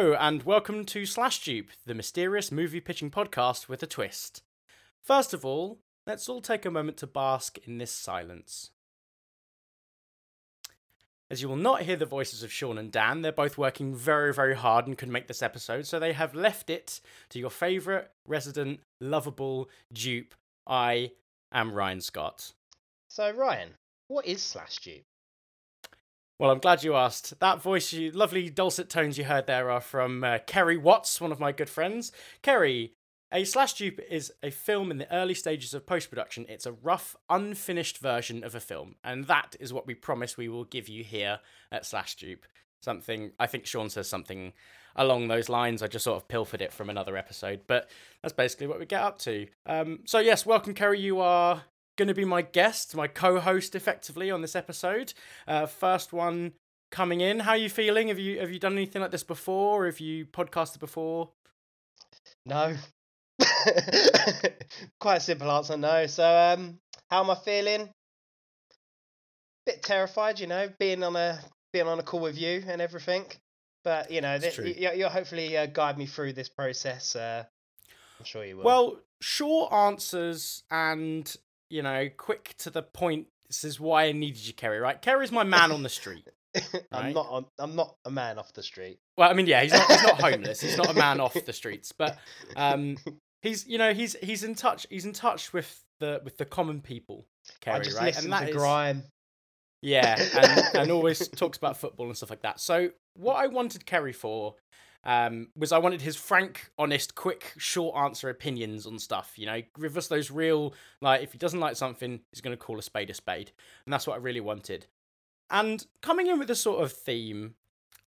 Hello, and welcome to Slash Dupe, the mysterious movie pitching podcast with a twist. First of all, let's all take a moment to bask in this silence. As you will not hear the voices of Sean and Dan, they're both working very, very hard and could make this episode, so they have left it to your favourite resident, lovable dupe. I am Ryan Scott. So, Ryan, what is Slash Dupe? Well, I'm glad you asked. That voice, you lovely dulcet tones you heard there are from uh, Kerry Watts, one of my good friends. Kerry, a Slash Dupe is a film in the early stages of post production. It's a rough, unfinished version of a film, and that is what we promise we will give you here at Slash Dupe. Something, I think Sean says something along those lines. I just sort of pilfered it from another episode, but that's basically what we get up to. Um, so, yes, welcome, Kerry. You are going to be my guest, my co host, effectively, on this episode. Uh, first one coming in. How are you feeling? Have you have you done anything like this before? Have you podcasted before? No, Quite a simple answer, no. So, um, how am I feeling? Bit terrified, you know, being on a being on a call with you and everything. But you know, th- you, you'll hopefully uh, guide me through this process. Uh, I'm sure you will. Well, short answers and you know, quick to the point. This is why I needed you, Kerry. Right? Kerry's my man on the street. I'm right? not. I'm not a man off the street. Well, I mean, yeah, he's not. He's not homeless. he's not a man off the streets. But um, he's you know he's he's in touch he's in touch with the with the common people Kerry, right and that is, grime yeah and, and always talks about football and stuff like that so what i wanted kerry for um, was i wanted his frank honest quick short answer opinions on stuff you know give us those real like if he doesn't like something he's going to call a spade a spade and that's what i really wanted and coming in with this sort of theme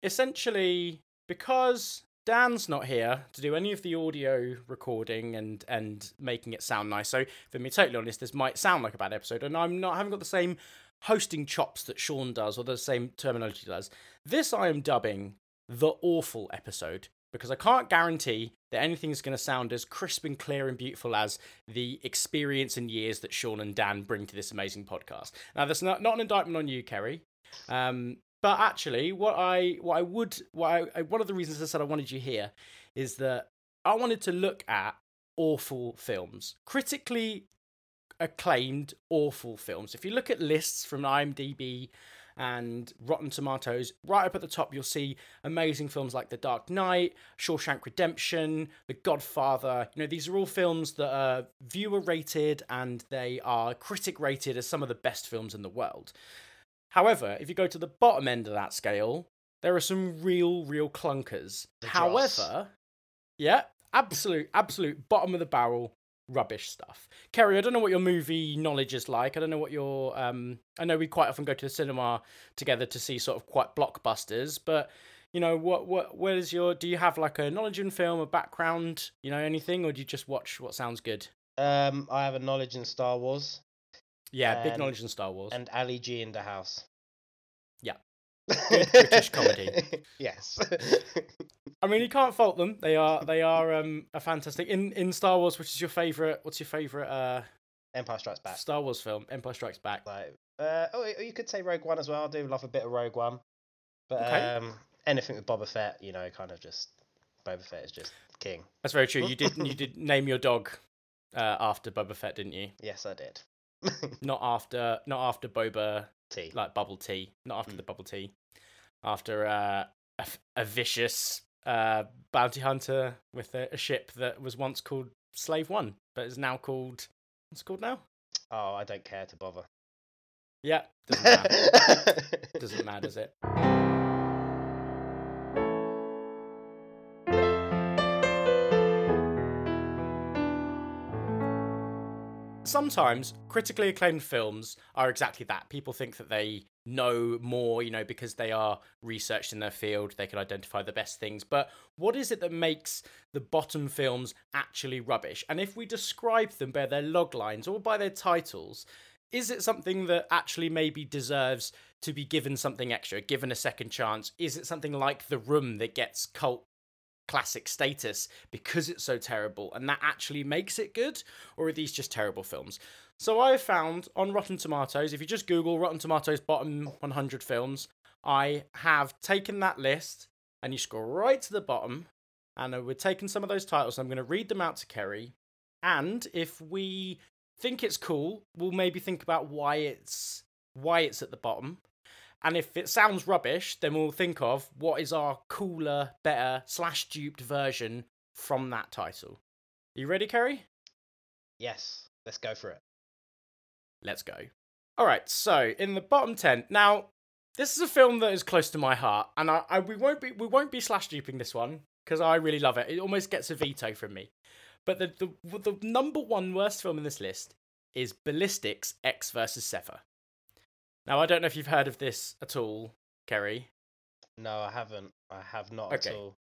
essentially because Dan's not here to do any of the audio recording and and making it sound nice. So, for me, totally honest, this might sound like a bad episode, and I'm not I haven't got the same hosting chops that Sean does or the same terminology does. This I am dubbing the awful episode because I can't guarantee that anything's going to sound as crisp and clear and beautiful as the experience and years that Sean and Dan bring to this amazing podcast. Now, that's not, not an indictment on you, Kerry. Um, but actually, what I what I would what I, one of the reasons I said I wanted you here is that I wanted to look at awful films, critically acclaimed awful films. If you look at lists from IMDb and Rotten Tomatoes, right up at the top, you'll see amazing films like The Dark Knight, Shawshank Redemption, The Godfather. You know, these are all films that are viewer rated and they are critic rated as some of the best films in the world. However, if you go to the bottom end of that scale, there are some real, real clunkers. However, yeah, absolute, absolute bottom of the barrel rubbish stuff. Kerry, I don't know what your movie knowledge is like. I don't know what your um I know we quite often go to the cinema together to see sort of quite blockbusters, but you know, what what where is your do you have like a knowledge in film, a background, you know, anything, or do you just watch what sounds good? Um, I have a knowledge in Star Wars. Yeah, big knowledge in Star Wars. And Ali G in the house. Yeah. Good British comedy. yes. I mean, you can't fault them. They are they are um a fantastic in in Star Wars. Which is your favorite? What's your favorite? Uh, Empire Strikes Back. Star Wars film. Empire Strikes Back. Like, uh, oh, you could say Rogue One as well. I do love a bit of Rogue One, but okay. um, anything with Boba Fett, you know, kind of just Boba Fett is just king. That's very true. You did you did name your dog uh, after Boba Fett, didn't you? Yes, I did. not after not after boba tea, like bubble tea. Not after mm. the bubble tea. After uh, a, a vicious uh, bounty hunter with a, a, ship that was once called Slave One, but is now called what's it called now? Oh, I don't care to bother. Yeah, doesn't matter. doesn't matter, does it? sometimes critically acclaimed films are exactly that. People think that they know more, you know, because they are researched in their field, they can identify the best things. But what is it that makes the bottom films actually rubbish? And if we describe them by their log lines or by their titles, is it something that actually maybe deserves to be given something extra, given a second chance? Is it something like The Room that gets cult classic status because it's so terrible and that actually makes it good or are these just terrible films? So i found on rotten tomatoes if you just google rotten tomatoes bottom 100 films i have taken that list and you scroll right to the bottom and uh, we're taking some of those titles i'm going to read them out to kerry. And if we think it's cool we'll maybe think about why it's why it's at the bottom and if it sounds rubbish, then we'll think of what is our cooler, better, slash duped version from that title. Are you ready, Kerry? Yes, let's go for it. Let's go. All right, so in the bottom 10. Now, this is a film that is close to my heart, and I, I we won't be we won't be slash duping this one because I really love it. It almost gets a veto from me. But the, the the number one worst film in this list is Ballistics Ecks versus Sever. Now, I don't know if you've heard of this at all, Kerry. No, I haven't. I have not okay. at all.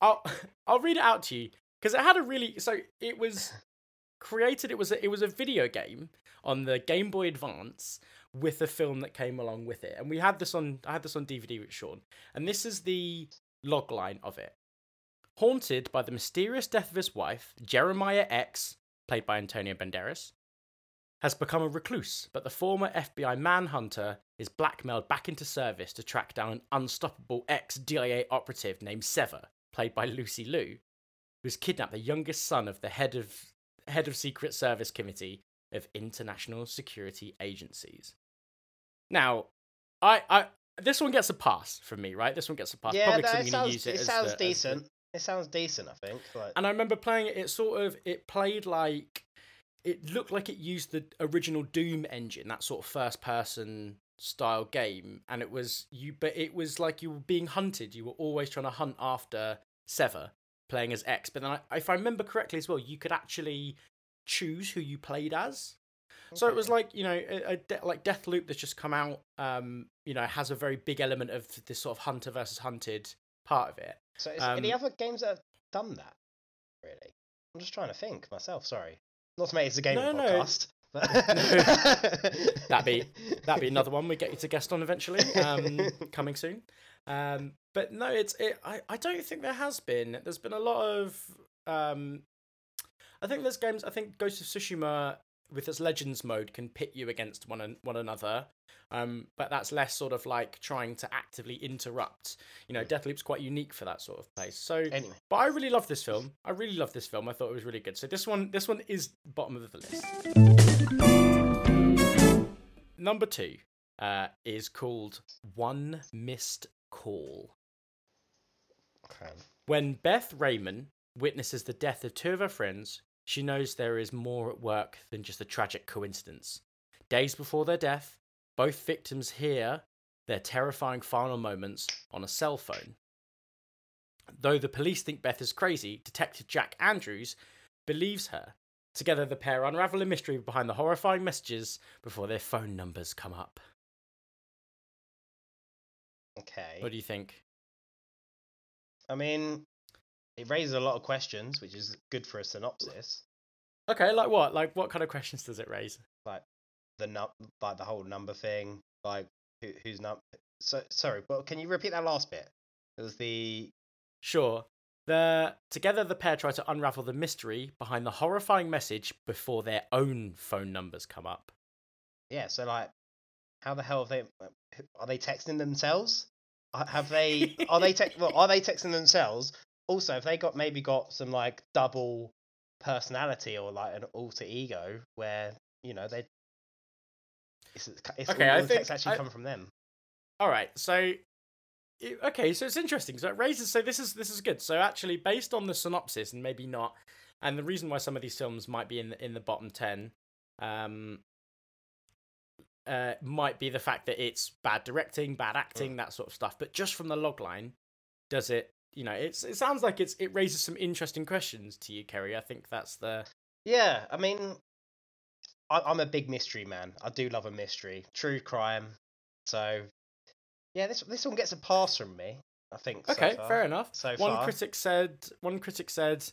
I'll I'll read it out to you because it had a really so it was created. It was a, it was a video game on the Game Boy Advance with a film that came along with it, and we had this on I had this on DVD with Sean, and this is the logline of it. Haunted by the mysterious death of his wife, Jeremiah Ecks, played by Antonio Banderas, has become a recluse, but the former FBI manhunter is blackmailed back into service to track down an unstoppable ex DIA operative named Sever, played by Lucy Liu, who's kidnapped the youngest son of the head of head of Secret Service Committee of International Security Agencies. Now, I, I this one gets a pass from me, right? This one gets a pass. Yeah, Probably that, it sounds, use it, it sounds the, decent. The... It sounds decent, I think. Like... And I remember playing it. It sort of it played like it looked like it used the original Doom engine, that sort of first person style game, and it was you but it was like you were being hunted. You were always trying to hunt after Sever, playing as Ecks. But then I, if I remember correctly as well, you could actually choose who you played as. Okay. So it was like you know a, a de- like Deathloop that's just come out. Um, you know, has a very big element of this sort of hunter versus hunted part of it. So is um, any other games that have done that? Really, I'm just trying to think myself. Sorry. Not to make it a gaming no, podcast. No. that'd be that'd be another one we get you to guest on eventually, um, coming soon. Um, but no, it's it. I, I don't think there has been. There's been a lot of. Um, I think there's games. I think Ghost of Tsushima with its Legends mode can pit you against one one another. Um, but that's less sort of like trying to actively interrupt. You know, Death Deathloop's quite unique for that sort of place. So, anyway. but I really love this film. I really love this film. I thought it was really good. So this one, this one is bottom of the list. Number two uh, is called One Missed Call. Okay. When Beth Raymond witnesses the death of two of her friends, she knows there is more at work than just a tragic coincidence. Days before their death, both victims hear their terrifying final moments on a cell phone. Though the police think Beth is crazy, Detective Jack Andrews believes her. Together, the pair unravel a mystery behind the horrifying messages before their phone numbers come up. Okay. What do you think? I mean, it raises a lot of questions, which is good for a synopsis. Okay, like what? Like what kind of questions does it raise? The num like the whole number thing, like who, who's num. So sorry, but can you repeat that last bit? It was the sure. The together the pair try to unravel the mystery behind the horrifying message before their own phone numbers come up. Yeah, so like, how the hell have they? Are they texting themselves? Have they? Are they? Te- well, are they texting themselves? Also, if they got maybe got some like double personality or like an alter ego where you know they it's, it's okay, all I think actually I, come from them. All right, so okay, so it's interesting. So it raises. So this is this is good. So actually, based on the synopsis, and maybe not, and the reason why some of these films might be in the, in the bottom ten, um, uh, might be the fact that it's bad directing, bad acting, mm. that sort of stuff. But just from the logline, does it? You know, it's it sounds like it's it raises some interesting questions to you, Kerry. I think that's the. Yeah, I mean, I, am a big mystery man. I do love a mystery, true crime. So, yeah, this this one gets a pass from me. I think. Okay, so fair enough. So one far. critic said. One critic said,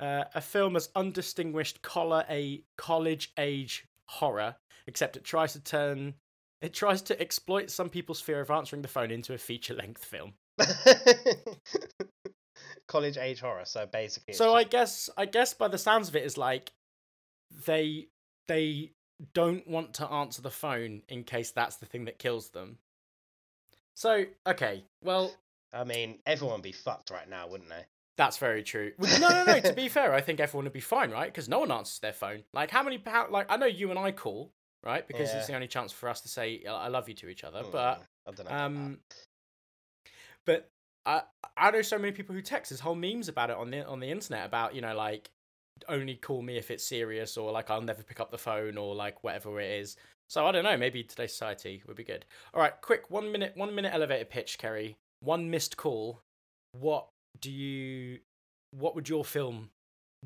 uh, a film as undistinguished collar a college age horror, except it tries to turn. It tries to exploit some people's fear of answering the phone into a feature length film. college age horror. So basically, so I guess I guess by the sounds of it is like they they don't want to answer the phone in case that's the thing that kills them. So okay, well, I mean, everyone would be fucked right now, wouldn't they? That's very true. No, no, no. to be fair, I think everyone would be fine, right? Because no one answers their phone. Like, how many? How, like, I know you and I call, right? Because yeah. it's the only chance for us to say "I love you" to each other. Mm, but I don't know. Um, but I I know so many people who text. There's whole memes about it on the on the internet about you know like only call me if it's serious or like I'll never pick up the phone or like whatever it is. So I don't know. Maybe today's society would be good. All right, quick one minute one minute elevator pitch, Kerry. One missed call. What do you what would your film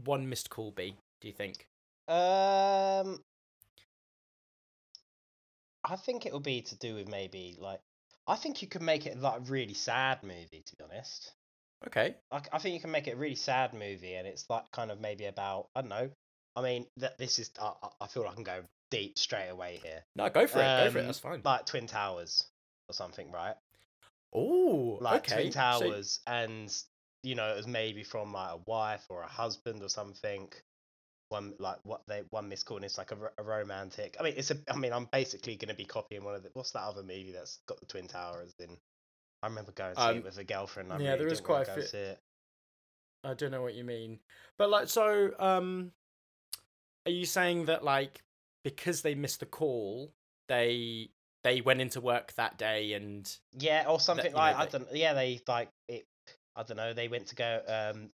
one missed call be do you think um i think it would be to do with maybe like i think you could make it like a really sad movie to be honest okay I, I think you can make it a really sad movie and it's like kind of maybe about i don't know i mean that this is I, I feel like i can go deep straight away here no go for it um, go for it that's fine like twin towers or something right Oh, like okay. Twin Towers, so... and you know, it was maybe from like a wife or a husband or something. One like what they one missed call and it's like a, a romantic. I mean, it's a. I mean, I'm basically going to be copying one of the. What's that other movie that's got the twin towers in? I remember going to um, see it with a girlfriend. I yeah, really there is quite a few. I don't know what you mean, but like, so um, are you saying that like because they missed the call, they they went into work that day and yeah, or something that, like know, I don't. Yeah, they like it I don't know, they went to go, um,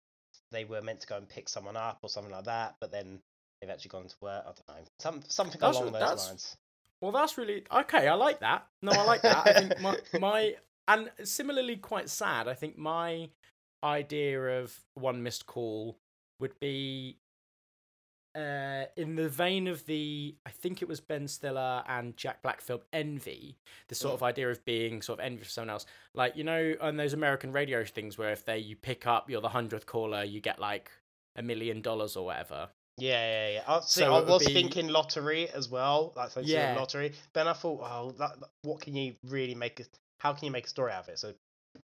they were meant to go and pick someone up or something like that, but then they've actually gone to work. I don't know, some something that's, along those lines. Well, that's really okay. I like that. No, I like that. I think my my and similarly quite sad. I think my idea of one missed call would be uh, in the vein of the, I think it was Ben Stiller and Jack Black film Envy, the sort mm. of idea of being sort of envy for someone else. Like, you know, on those American radio things where if they you pick up, you're the hundredth caller, you get like a million dollars or whatever. Yeah, yeah, yeah. I, see, so I was be... thinking lottery as well, like yeah. lottery. Then I thought, oh, that, what can you really make? A, how can you make a story out of it? So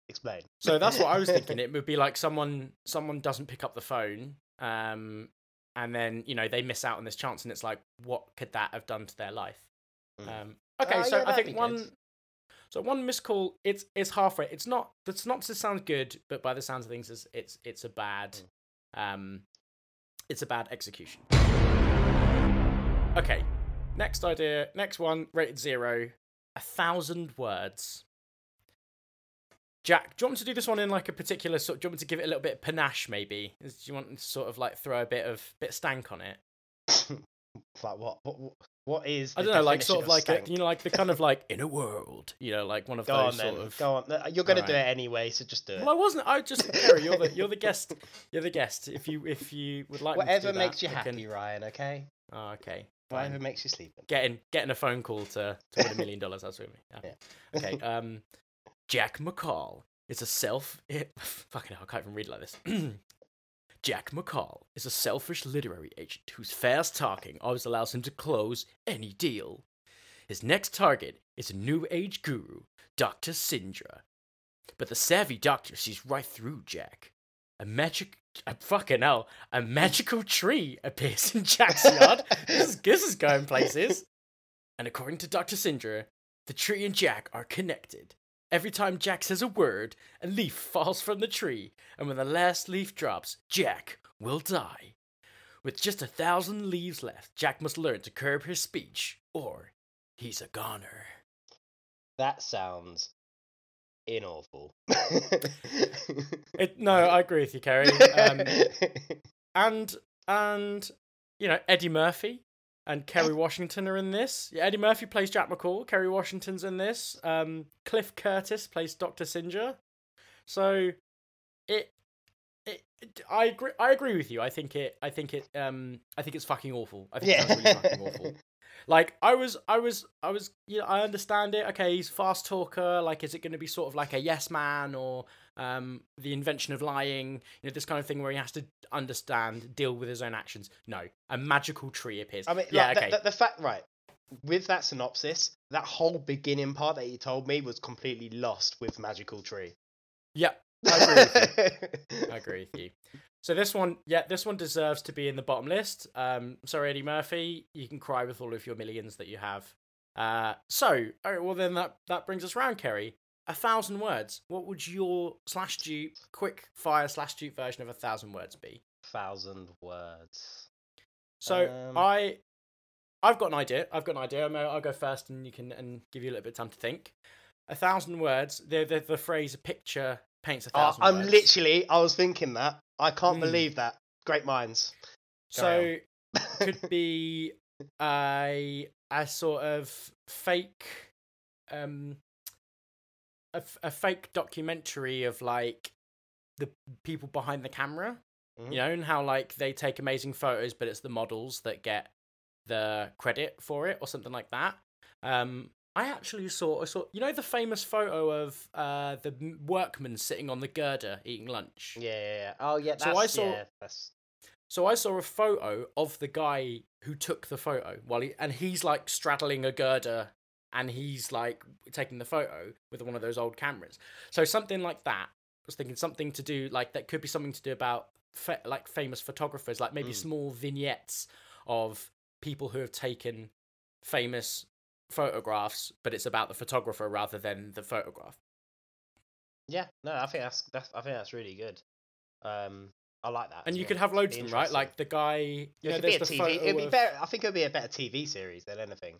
explain. So that's what I was thinking. It would be like someone someone doesn't pick up the phone, um, and then you know they miss out on this chance, and it's like, what could that have done to their life? Mm. Um, okay, uh, so yeah, I think one. Good. So one missed call, it's it's halfway. It's not the synopsis sounds good, but by the sounds of things, it's it's it's a bad, mm. um, it's a bad execution. Okay, next idea, next one, rated zero, a thousand words. Jack, do you want to do this one in like a particular sort? Do you want to give it a little bit of panache, maybe? Do you want to sort of like throw a bit of bit of stank on it? like what? What? What is? I don't know, like sort of, of like a, you know, like the kind of like in a world, you know, like one of Go those on, sort of. Go on, you're gonna right. do it anyway, so just do it. Well, I wasn't. I just Kerry, you're the you're the guest. You're the guest. If you if you would like, whatever makes that, you happy, can... Ryan. Okay. Oh, okay. Fine. Whatever makes you sleep. Getting getting a phone call to to win a million dollars. That's with me. Yeah. yeah. Okay. Um, Jack McCall is a self. It, fucking hell, I can't even read it like this. Jack McCall is a selfish literary agent whose fast talking always allows him to close any deal. His next target is a new age guru, Dr. Sinja. But the savvy doctor sees right through Jack. A magic. Uh, fucking hell. A magical tree appears in Jack's yard. this, is, this is going places. And according to Dr. Sinja, the tree and Jack are connected. Every time Jack says a word, a leaf falls from the tree, and when the last leaf drops, Jack will die. With just a thousand leaves left, Jack must learn to curb his speech, or he's a goner. That sounds in awful. it, no, I agree with you, Kerry. Um, and and you know Eddie Murphy and Kerry Washington are in this. Yeah, Eddie Murphy plays Jack McCall. Kerry Washington's in this. Um, Cliff Curtis plays Doctor Sinja. So it, it, it, I agree. I agree with you. I think it. I think it. Um, I think it's fucking awful. I think yeah. it's really fucking awful. Like I was, I was, I was. You know, I understand it. Okay, he's fast talker. Like, is it going to be sort of like a yes man or um, the invention of lying? You know, this kind of thing where he has to understand, deal with his own actions. No, a magical tree appears. I mean, yeah, like, okay. The, the, the fact, right? With that synopsis, that whole beginning part that you told me was completely lost with magical tree. Yeah, I agree with you. I agree with you. So this one, yeah, this one deserves to be in the bottom list. Um, sorry, Eddie Murphy, you can cry with all of your millions that you have. Uh, so, all right, well then that that brings us round, Kerry. A thousand words. What would your slash dupe quick fire slash dupe version of a thousand words be? Thousand words. So um... I, I've got an idea. I've got an idea. I'll, I'll go first, and you can and give you a little bit of time to think. A thousand words. The the, the phrase "a "picture paints a thousand I'm words. literally. I was thinking that. I can't mm. believe that. Great minds. So could be a a sort of fake um a, a fake documentary of like the people behind the camera mm-hmm. you know and how like they take amazing photos but it's the models that get the credit for it or something like that um I actually saw, I saw, you know, the famous photo of uh, the workman sitting on the girder eating lunch. Yeah, yeah, yeah. Oh, yeah. so I saw, yeah, that's... so I saw a photo of the guy who took the photo while he, and he's like straddling a girder, and he's like taking the photo with one of those old cameras. So something like that. I was thinking something to do like that could be something to do about fa- like famous photographers, like maybe mm. small vignettes of people who have taken famous photographs, but it's about the photographer rather than the photograph. Yeah, no, I think that's that's I think that's really good. Um, I like that. And you could have loads of them, right? Like the guy. You it know, there's the TV. It'd be of... better. I think it'd be a better TV series than anything.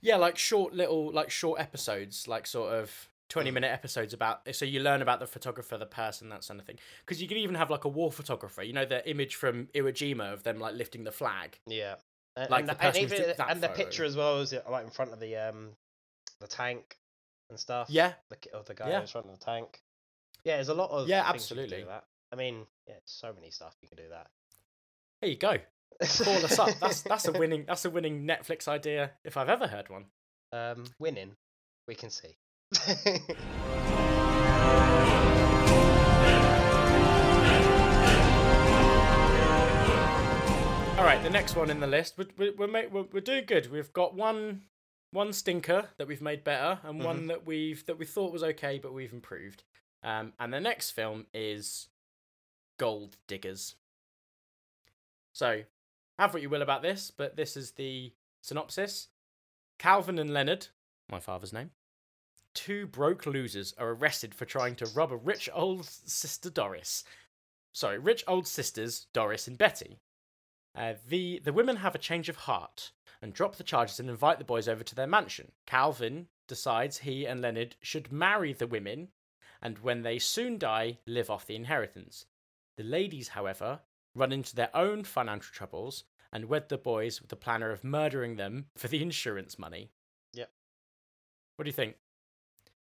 Yeah, like short little, like short episodes, like sort of 20 mm. minute episodes about so you learn about the photographer the person that sort of thing because you could even have like a war photographer you know the image from iwo jima of them like lifting the flag yeah and, like and the, and, even, and the picture as well is like in front of the um the tank and stuff. Yeah, the of the guy yeah. in front of the tank. Yeah, there's a lot of yeah, absolutely. I mean, yeah, so many stuff you can do that. There you go. Call us up. That's that's a winning that's a winning Netflix idea if I've ever heard one. Um, winning, we can see. All right, the next one in the list. We're we're, we're, we're doing good. We've got one one stinker that we've made better, and mm-hmm. one that we've that we thought was okay, but we've improved. Um, and the next film is Gold Diggers. So, have what you will about this, but this is the synopsis. Calvin and Leonard, my father's name, two broke losers are arrested for trying to rob a rich old sister Doris. Sorry, rich old sisters Doris and Betty. Uh, the the women have a change of heart and drop the charges and invite the boys over to their mansion. Calvin decides he and Leonard should marry the women, and when they soon die, live off the inheritance. The ladies, however, run into their own financial troubles and wed the boys with the planner of murdering them for the insurance money. Yep. What do you think?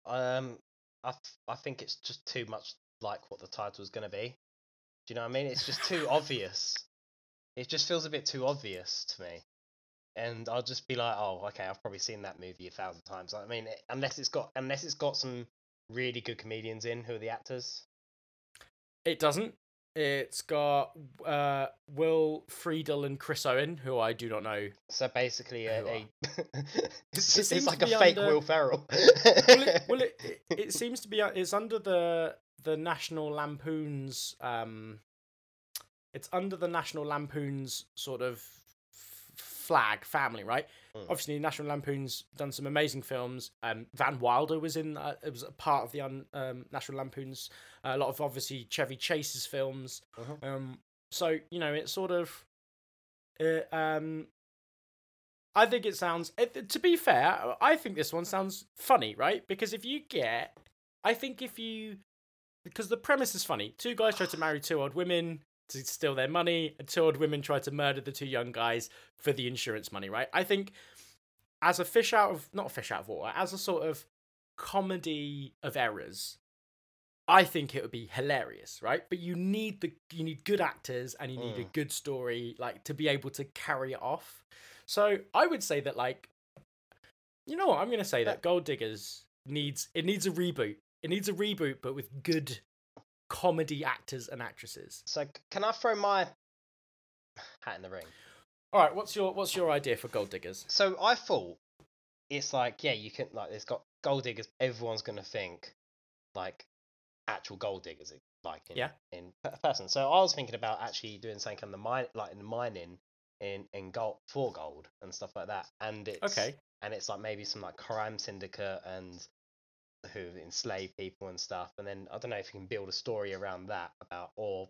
Um, I th- I think it's just too much like what the title is going to be. Do you know what I mean? It's just too obvious it just feels a bit too obvious to me. And I'll just be like, oh, okay, I've probably seen that movie a thousand times. I mean, unless it's got unless it's got some really good comedians in, who are the actors? It doesn't. It's got uh, Will Friedle and Chris Owen, who I do not know. So basically, a, a... it's, it it's like a fake under... Will Ferrell. well, it, well it, it, it, seems to be. Uh, it's under the the National Lampoon's um, it's under the National Lampoon's sort of flag family, right? Mm. Obviously, National Lampoon's done some amazing films. Um, Van Wilder was in. Uh, it was a part of the un, um, National Lampoon's. Uh, a lot of obviously Chevy Chase's films. Uh-huh. Um, so you know, it's sort of. Uh, um, I think it sounds. It, to be fair, I think this one sounds funny, right? Because if you get, I think if you, because the premise is funny. Two guys try to marry two old women to steal their money, and two old women try to murder the two young guys for the insurance money, right? I think as a fish out of not a fish out of water, as a sort of comedy of errors, I think it would be hilarious, right? But you need the you need good actors and you need mm. a good story, like to be able to carry it off. So I would say that, like, you know what? I'm gonna say that Gold Diggers needs it needs a reboot. It needs a reboot, but with good comedy actors and actresses. So can I throw my hat in the ring? All right, what's your what's your idea for Gold Diggers? So I thought it's like yeah, you can like it's got Gold Diggers. Everyone's gonna think like actual gold diggers eh, like in, yeah. in person. So I was thinking about actually doing something on the mine, like in the mining in in gold for gold and stuff like that. And it's okay, and it's like maybe some like crime syndicate and who enslave people and stuff. And then I don't know if you can build a story around that about or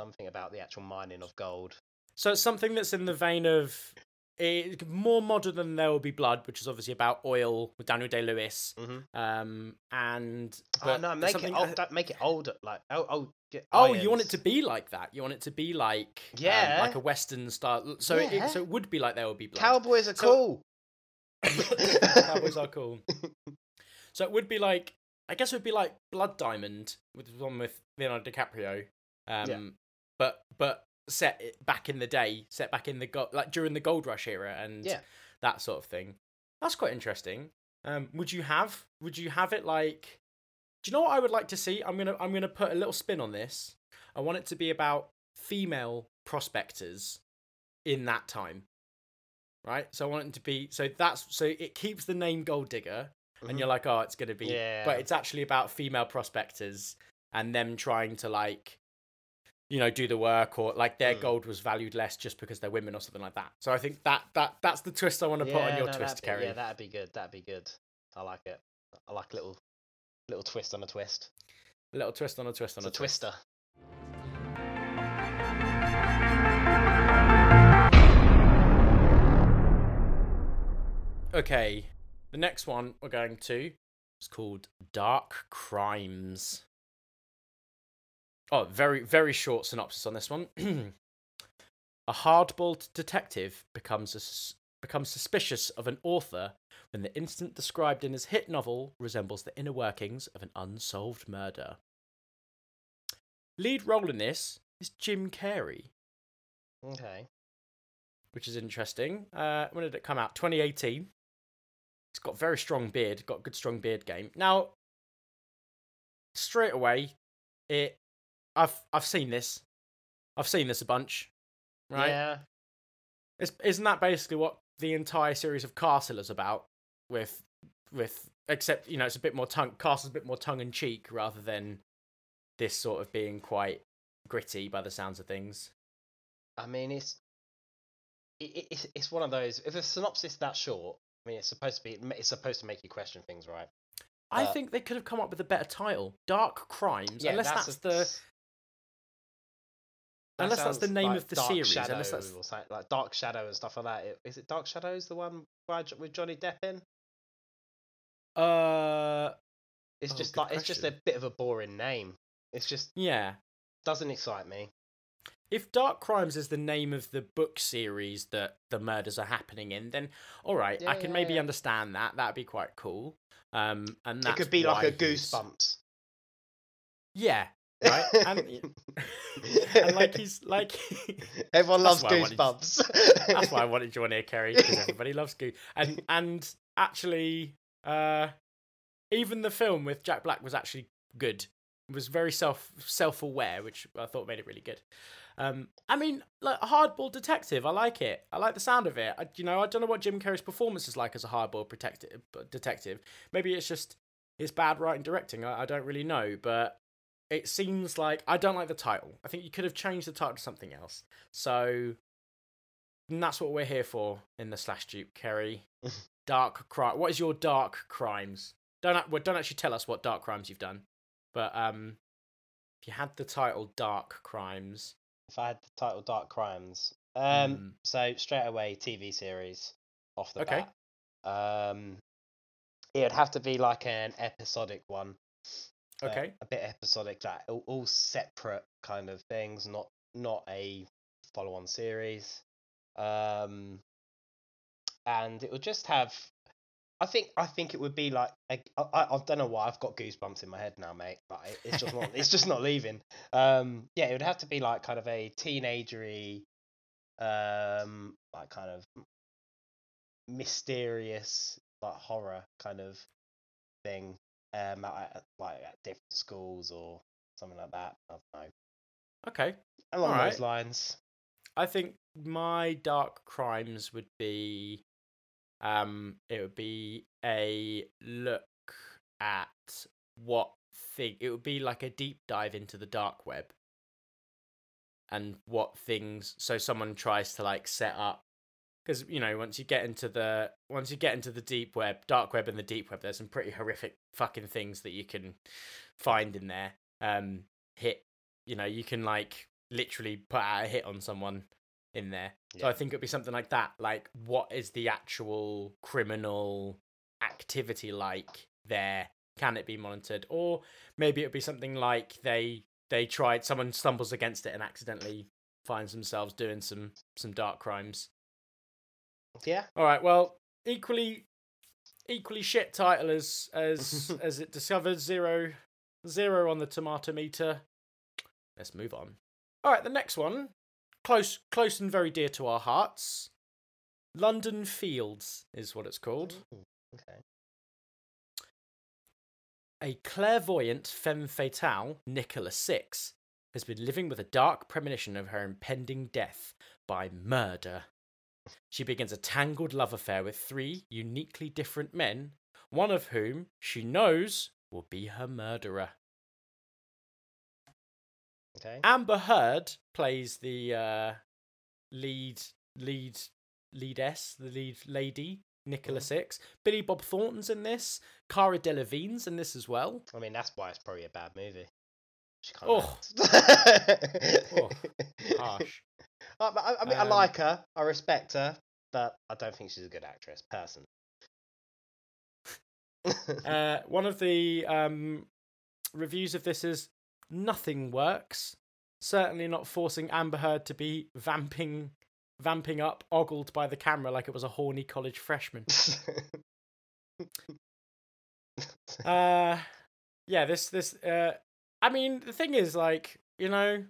something about the actual mining of gold. So it's something that's in the vein of it, more modern than There Will Be Blood, which is obviously about oil with Daniel Day Lewis. Mm-hmm. Um, and oh no, make it old, make it older. Like oh oh. Oh, you want it to be like that? You want it to be like um, yeah, um, like a western style. So yeah. it, so it would be like There Will Be Blood. Cowboys are so, cool. Cowboys are cool. So it would be like I guess it would be like Blood Diamond with one with Leonardo DiCaprio. Um, yeah. but but set back in the day, set back in the go- like during the gold rush era and yeah. that sort of thing. That's quite interesting. Um, would you have would you have it like do you know what I would like to see? I'm gonna I'm gonna put a little spin on this. I want it to be about female prospectors in that time. Right? So I want it to be so that's so it keeps the name Gold Digger mm-hmm. and you're like, oh, it's gonna be yeah. but it's actually about female prospectors and them trying to like you know do the work or like their mm. gold was valued less just because they're women or something like that so i think that that that's the twist i want to yeah, put on your no, twist Kerry. yeah that'd be good that'd be good i like it i like a little little twist on a twist a little twist on a twist on it's a, a twister okay the next one we're going to is called dark crimes Oh, very, very short synopsis on this one. a hardballed detective becomes a, becomes suspicious of an author when the incident described in his hit novel resembles the inner workings of an unsolved murder. Lead role in this is Jim Carrey. Okay. Which is interesting. Uh, when did it come out? 2018. It's got very strong beard, got good strong beard game. Now, straight away, it I've I've seen this. I've seen this a bunch. Right? Yeah. It's, isn't that basically what the entire series of Castle is about? With with except you know it's a bit more tongue Castle's a bit more tongue in cheek rather than this sort of being quite gritty by the sounds of things. I mean, it's it, it's it's one of those. If a synopsis that short, I mean, it's supposed to be it's supposed to make you question things, right? I think they could have come up with a better title, Dark Crimes. Yeah, unless that's, that's a, the that unless that's the name like of the Dark series. Shadow unless that's something, like Dark Shadow and stuff like that. Is it Dark Shadows the one with Johnny Depp in? Uh, it's oh, just like question. it's just a bit of a boring name. It's just yeah, doesn't excite me. If Dark Crimes is the name of the book series that the murders are happening in, then all right, yeah, I can yeah, maybe yeah. understand that. That'd be quite cool. Um, and it could be like a Goosebumps. Yeah, right? And, and like he's like everyone loves Goosebumps. Wanted, that's why I wanted you on here, Kerry, because everybody loves Goose. And and actually, uh, even the film with Jack Black was actually good. It was very self self aware, which I thought made it really good. Um, I mean, like a hardball detective, I like it. I like the sound of it. I, you know, I don't know what Jim Carrey's performance is like as a hardball protective detective. Maybe it's just his bad writing directing. I, I don't really know, but it seems like I don't like the title. I think you could have changed the title to something else. So that's what we're here for in the slash dupe, Kerry. dark crime. What is your dark crimes? Don't well, don't actually tell us what dark crimes you've done, but um, if you had the title Dark Crimes, if I had the title Dark Crimes, um, mm. so straight away TV series off the okay. bat. Um, it would have to be like an episodic one Okay. A, bit episodic, like all, all, separate kind of things, not not a follow-on series. Um, and it would just have. I think I think it would be like I, I, I don't know why I've got goosebumps in my head now, mate. Like it's just not it's just not leaving. Um, yeah, it would have to be like kind of a teenagery, um, like kind of mysterious, like horror kind of thing um, at, like at different schools or something like that. I don't know. Okay. Along All those right. lines. I think my dark crimes would be, um, it would be a look at what thing. It would be like a deep dive into the dark web and what things. So someone tries to like set up because you know once you get into the once you get into the deep web, dark web, and the deep web, there's some pretty horrific fucking things that you can find in there. Um, hit, you know, you can like literally put out a hit on someone in there. Yeah. So I think it'd be something like that. Like, what is the actual criminal activity like there? Can it be monitored? Or maybe it'd be something like they they tried someone stumbles against it and accidentally finds themselves doing some some dark crimes. Yeah. All right. Well, equally equally shit title as as as it discovered zero zero on the tomato meter. Let's move on. All right, the next one, close close and very dear to our hearts. London Fields is what it's called. Ooh, okay. A clairvoyant femme fatale, Nicola Six, has been living with a dark premonition of her impending death by murder. She begins a tangled love affair with three uniquely different men, one of whom she knows will be her murderer. Okay. Amber Heard plays the uh, lead lead lead S, the lead lady, Nicola mm. Six. Billy Bob Thornton's in this. Cara Delevingne's in this as well. I mean, that's why it's probably a bad movie. Oh. oh, harsh. I, I, I mean, um, I like her. I respect her, but I don't think she's a good actress. Person. uh, one of the um, reviews of this is nothing works. Certainly not forcing Amber Heard to be vamping, vamping up, ogled by the camera like it was a horny college freshman. uh, yeah, this this. Uh, I mean, the thing is, like, you know,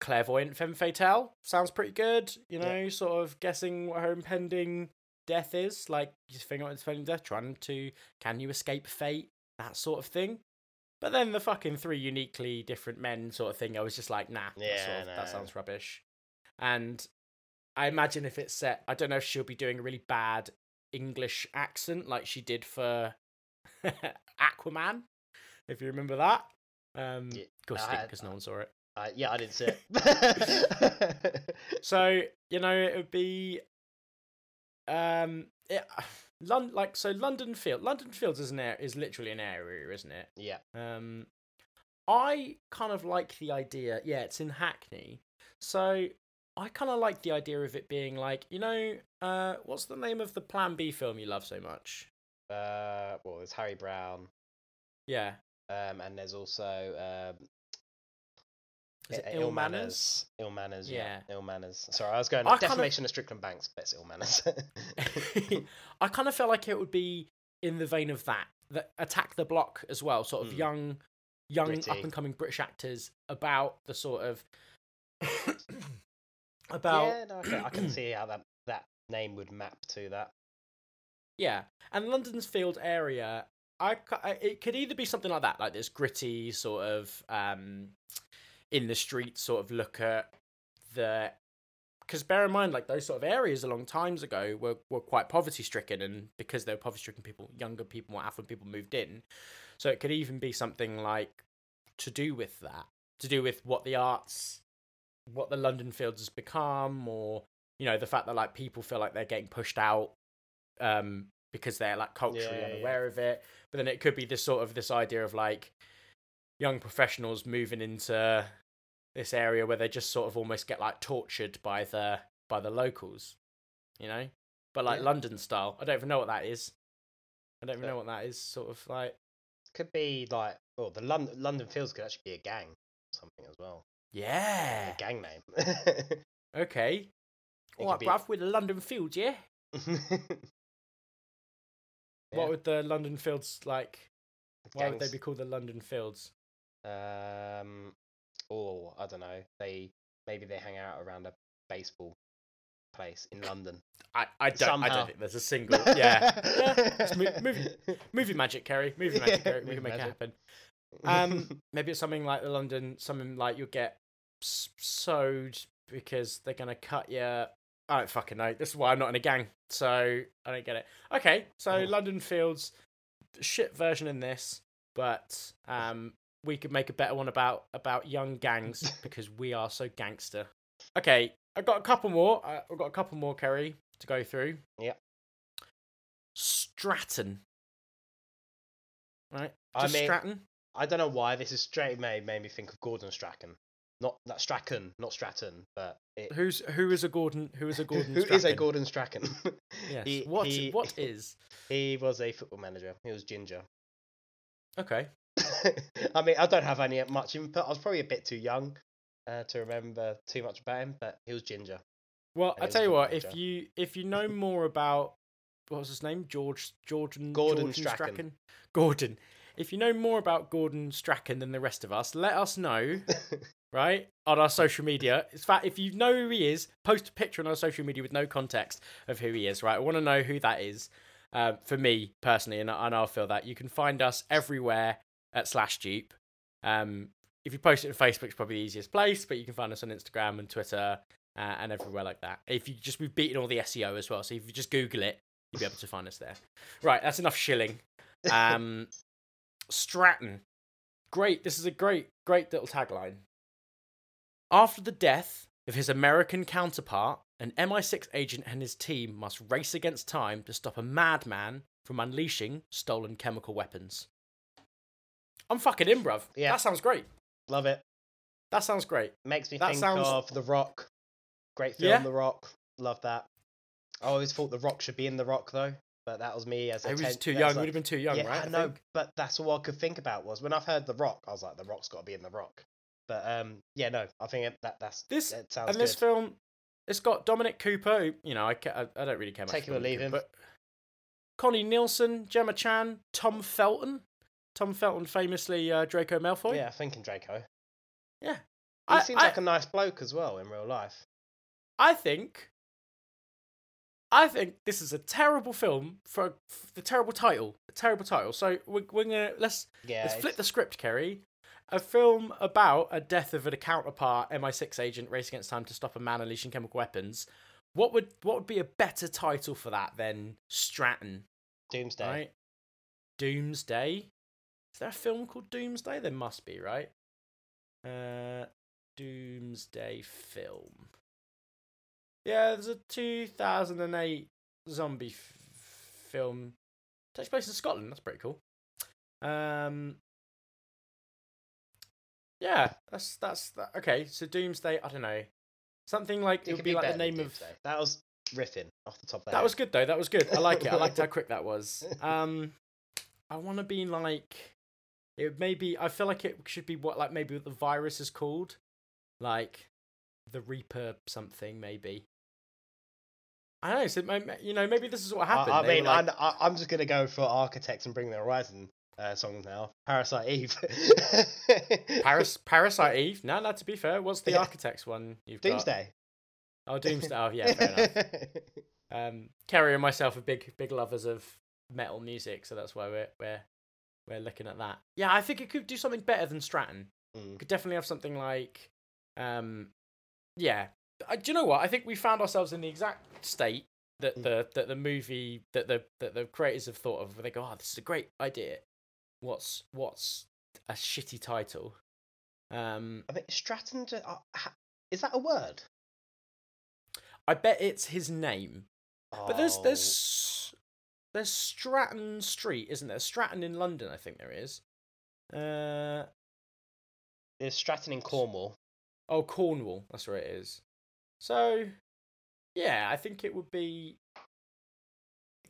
clairvoyant femme fatale sounds pretty good. You know, yeah. sort of guessing what her impending death is, like just figuring out impending death, trying to can you escape fate, that sort of thing. But then the fucking three uniquely different men sort of thing, I was just like, nah, yeah, sort of, no. that sounds rubbish. And I imagine if it's set, I don't know if she'll be doing a really bad English accent like she did for Aquaman, if you remember that. Um, yeah, because no one saw it. Uh, yeah, I didn't see it. so you know, it would be, um, it, London, like so, London Field. London Fields is an air, is literally an area, isn't it? Yeah. Um, I kind of like the idea. Yeah, it's in Hackney, so I kind of like the idea of it being like, you know, uh, what's the name of the Plan B film you love so much? Uh, well, there's Harry Brown. Yeah. Um, and there's also um, is it Ill, manners? Ill manners, yeah. yeah. Ill manners. Sorry, I was going I defamation kinda... of Strickland Banks, but it's ill manners. I kind of felt like it would be in the vein of that, that attack the block as well, sort of mm. young, young up and coming British actors about the sort of about. Yeah, no, okay. I can see how that that name would map to that. Yeah, and London's Field area, I, it could either be something like that, like this gritty sort of um in the street sort of look at the because bear in mind like those sort of areas a long times ago were, were quite poverty stricken and because they were poverty stricken people younger people more affluent people moved in so it could even be something like to do with that to do with what the arts what the london fields has become or you know the fact that like people feel like they're getting pushed out um because they're like culturally yeah, unaware yeah. of it but then it could be this sort of this idea of like young professionals moving into this area where they just sort of almost get like tortured by the by the locals, you know, but like yeah. London style. I don't even know what that is. I don't even know what that is. Sort of like could be like well, the London London Fields could actually be a gang, or something as well. Yeah, a gang name. okay. All right, be... bruv, with the London Fields, yeah? yeah. What would the London Fields like? Why would they be called the London Fields? Um, or I don't know. They maybe they hang out around a baseball place in London. I, I don't Somehow. I don't think there's a single yeah yeah movie movie magic Kerry movie magic Kerry we can make magic. it happen. Um, maybe it's something like the London something like you'll get sewed because they're gonna cut you. I don't fucking know. This is why I'm not in a gang, so I don't get it. Okay, so oh. London Fields, shit version in this. but um, we could make a better one about about young gangs because we are so gangster. Okay, I've got a couple more. Uh, I've got a couple more, Kerry, to go through. Yeah. Stratton. Right. I Just mean, Stratton. I don't know why this is straight made made me think of Gordon Strachan. Not that Strachan, not Stratton, but it, Who's who is a Gordon? Who is a Gordon? who Strachan? is a Gordon Strachan? Yes. He- what he- what is? he was a football manager. He was ginger. Okay. I mean, I don't have any much input. I was probably a bit too young uh, to remember too much about him, but he was ginger. Well, I tell you what, if you if you know more about what was his name, George Jordan Gordon Jordan Strachan. Gordon. If you know more about Gordon Strachan than the rest of us, let us know, right, on our social media. In fact, if you know who he is, post a picture on our social media with no context of who he is, right? I want to know who that is. Uh, for me personally, and, and I'll feel that you can find us everywhere at slash Dupe. Um, if you post it on Facebook, it's probably the easiest place, but you can find us on Instagram and Twitter uh, and everywhere like that. If you just we've beaten all the SEO as well, so if you just Google it, you'll be able to find us there. Right, that's enough shilling. Um, Stratton, great. This is a great, great little tagline. After the death of his American counterpart, an MI6 agent and his team must race against time to stop a madman from unleashing stolen chemical weapons. I'm fucking in, bruv. Yeah. That sounds great. Love it. That sounds great. Makes me That think sounds- of The Rock. Great film, Yeah. The Rock. Love that. I always thought The Rock should be in The Rock though, but that was me as a He was ten- too young. was Would have been too young, yeah, right? I I know, but that's all I could think about was when I've heard The Rock, I was like, The Rock's got to be in The Rock. But um, yeah, no, I think that that's This that sounds and this good. film, it's got Dominic Cooper. Who, you know, I, I I don't really care much. Take him or leave him. But Connie Nielsen, Gemma Chan, Tom Felton. Tom Felton, famously uh, Draco Malfoy. yeah, thinking Draco. Yeah. He I, seems I, like a nice bloke as well in real life. I think. I think this is a terrible film for, for the terrible title. A terrible title. So we're, we're gonna let's Yeah, let's flip the script, Kerry. A film about a death of a counterpart MI6 agent racing against time to stop a man unleashing chemical weapons. What would what would be a better title for that than Stratton? Doomsday. Right? Doomsday. Is there a film called Doomsday? There must be, right? Uh, Doomsday film. Yeah, there's a 2008 zombie f- film. Takes place in Scotland. That's pretty cool. Um. Yeah, that's that's that. Okay, so Doomsday. I don't know. Something like it, It would be, be like the name of. That was riffing off the top of That head. was good though. That was good. I like it. I liked how quick that was. Um, I want to be like, it maybe. I feel like it should be what like maybe what the virus is called, like, the Reaper something maybe. I don't know. So may- may- you know, maybe this is what happened. I, I mean, like, I'm, I- I'm just gonna go for Architects and Bring the Horizon uh, songs now. Parasite Eve. Paris, Parasite Eve. No, no. To be fair, what's the Yeah. Architects one you've got? Doomsday. Oh, Doomsday. Oh, yeah, fair enough. um, Kerry and myself are big big lovers of metal music, so that's why we're we're we're looking at that. Yeah, I think it could do something better than Stratton. Mm. Could definitely have something like, um, yeah. I, do you know what? I think we found ourselves in the exact state that Mm. the that the movie that the that the creators have thought of. Where they go, oh, this is a great idea. What's what's a shitty title? Um, I mean, Stratton. uh, Is that a word? I bet it's his name. But there's Oh, there's there's Stratton Street, isn't there? Stratton in London, I think there is. Uh there's Stratton in Cornwall. oh, Cornwall, that's where it is. So, yeah, I think it would be.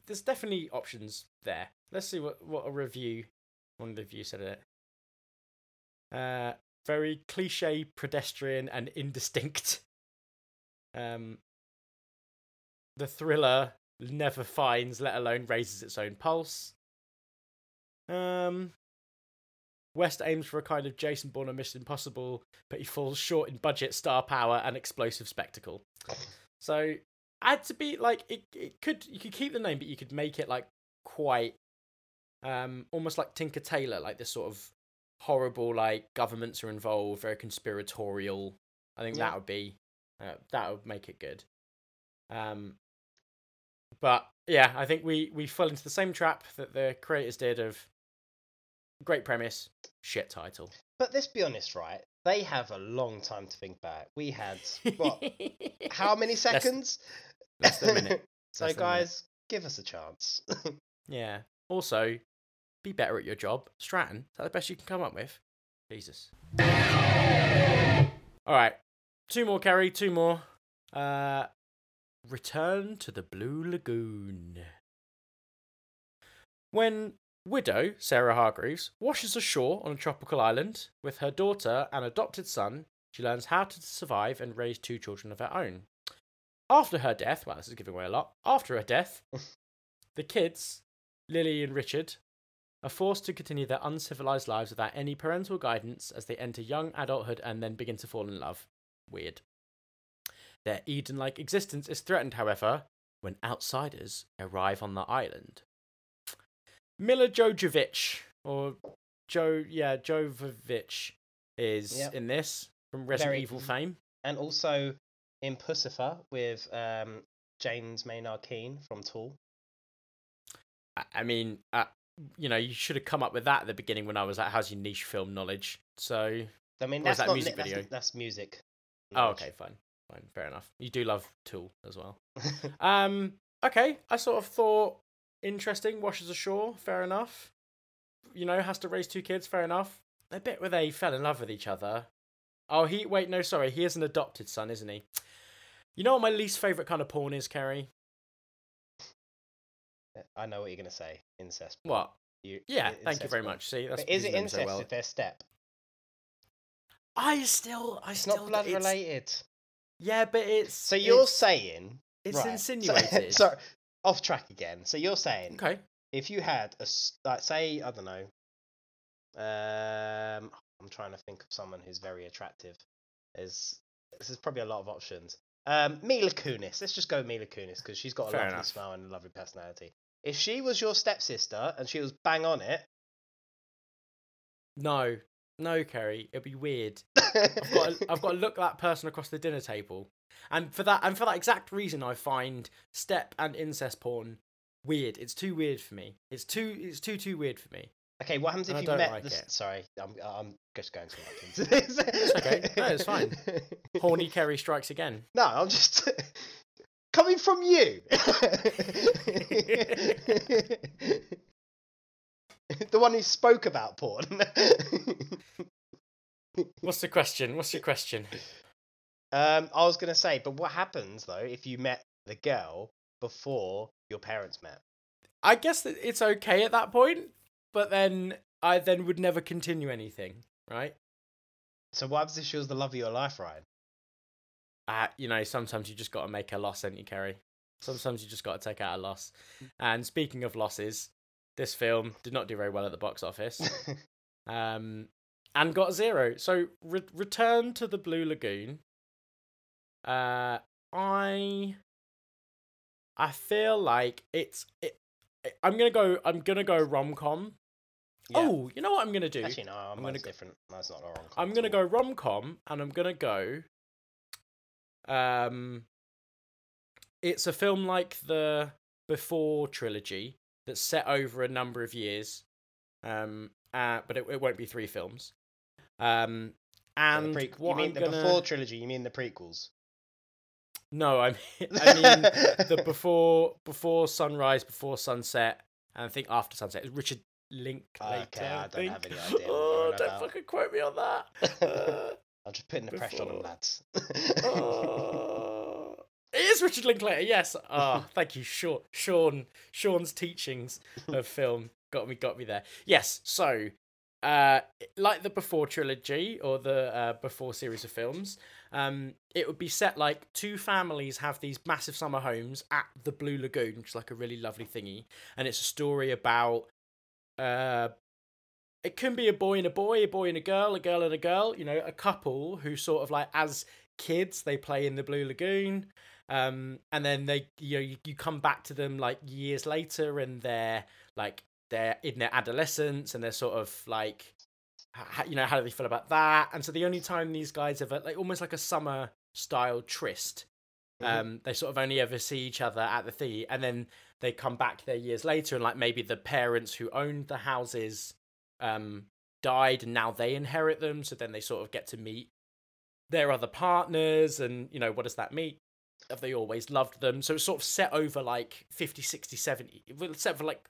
There's definitely options there. Let's see what what a review, one of the reviews said it. Uh, very cliche, pedestrian, and indistinct. Um, the thriller never finds, let alone raises its own pulse. Um, West aims for a kind of Jason Bourne or Mission Impossible, but he falls short in budget, star power, and explosive spectacle. So, I had to be like it. It could you could keep the name, but you could make it like quite, um, almost like Tinker Tailor, like this sort of horrible like governments are involved, very conspiratorial. I think Yeah. that would be uh, that would make it good. Um, but yeah, I think we we fell into the same trap that the creators did of great premise, shit title. But let's be honest, right? They have a long time to think back. We had what? how many seconds? Less, less than a minute. so, guys, give us a chance. yeah. Also, be better at your job. Stratton, is that the best you can come up with? Jesus. All right. Two more, Kerry. Two more. Uh, Return to the Blue Lagoon. When widow Sarah Hargreaves washes ashore on a tropical island with her daughter and adopted son, she learns how to survive and raise two children of her own. After her death, well, this is giving away a lot. After her death, the kids, Lily and Richard, are forced to continue their uncivilized lives without any parental guidance as they enter young adulthood and then begin to fall in love. Weird. Their Eden like existence is threatened, however, when outsiders arrive on the island. Milla Jovovich, or Joe, yeah, Jovovich, is yep. in this from Resident Very, Evil fame. And also in Puscifer with um, James Maynard Keen from Tool. I mean, uh, you know, you should have come up with that at the beginning when I was like, "How's your niche film knowledge?" So, I mean, that's that not music video. That's, that's music. Knowledge. Oh, okay, fine, fine, fair enough. You do love Tool as well. um, okay, I sort of thought interesting. Washes ashore, fair enough. You know, has to raise two kids, fair enough. The bit where they fell in love with each other. Oh, he wait, no, sorry, he is an adopted son, isn't he? You know what my least favorite kind of porn is, Kerry? I know what you're going to say. Incest. What? You, yeah, thank you very porn. much. See, that's but is it incest so well. if they're step? I still, I it's still, not blood related. Yeah, but it's. So you're it's, saying it's right. insinuated. So, sorry, off track again. So you're saying, okay, if you had a like, say, I don't know, um, I'm trying to think of someone who's very attractive. There's this is probably a lot of options. Um, Mila Kunis. Let's just go Mila Kunis because she's got a Fair lovely enough. smile and a lovely personality. If she was your stepsister and she was bang on it, no, no, Kerry, it'd be weird. I've got to, I've got to look that person across the dinner table, and for that and for that exact reason, I find step and incest porn weird. It's too weird for me. It's too it's too too weird for me. Okay, what happens if you met like the? It. Sorry, I'm I'm just going too much into this. it's okay. No, it's fine. Horny Kerry strikes again. No, I'm just coming from you. the one who spoke about porn. What's the question? What's your question? Um, I was gonna say, but what happens though if you met the girl before your parents met? I guess that it's okay at that point, but then I then would never continue anything, right? So what happens if she was the love of your life, Ryan? Uh, you know, sometimes you just got to make a loss, ain't you, Kerry? Sometimes you just got to take out a loss. And speaking of losses, this film did not do very well at the box office. um, and got zero. So re- return to the Blue Lagoon. Uh, I I feel like it's it. I'm gonna go. I'm gonna go rom com. Yeah. Oh, you know what I'm gonna do? Actually, no, I'm gonna go, different. That's not a rom com. I'm gonna go rom com, and I'm gonna go. Um, it's a film like the Before trilogy that's set over a number of years. Um, uh, but it, it won't be three films. Um, and pre- you mean the gonna... Before trilogy? You mean the prequels? No, I mean, I mean the before before sunrise, before sunset, and I think after sunset. It's Richard Linklater. Okay, I, I don't have any idea. oh, don't about. fucking quote me on that. Uh, I'm just putting the before. pressure on them, lads. it is Richard Linklater. Yes. Ah, oh, thank you, Sean. Sean. Sean's teachings of film got me got me there. Yes. So, uh, like the before trilogy or the uh, before series of films, um, it would be set like two families have these massive summer homes at the Blue Lagoon, which is like a really lovely thingy, and it's a story about uh, it can be a boy and a boy, a boy and a girl, a girl and a girl, you know, a couple who sort of like as kids they play in the Blue Lagoon. Um, and then they, you know, you, you come back to them like years later, and they're like they're in their adolescence, and they're sort of like you know, how do they feel about that? And so the only time these guys ever, like almost like a summer style tryst, mm-hmm. um, they sort of only ever see each other at the theatre, and then they come back there years later, and like maybe the parents who owned the houses um, died and now they inherit them. So then they sort of get to meet their other partners and, you know, what does that mean? Have they always loved them? So it's sort of set over like 50, 60, 70, set for like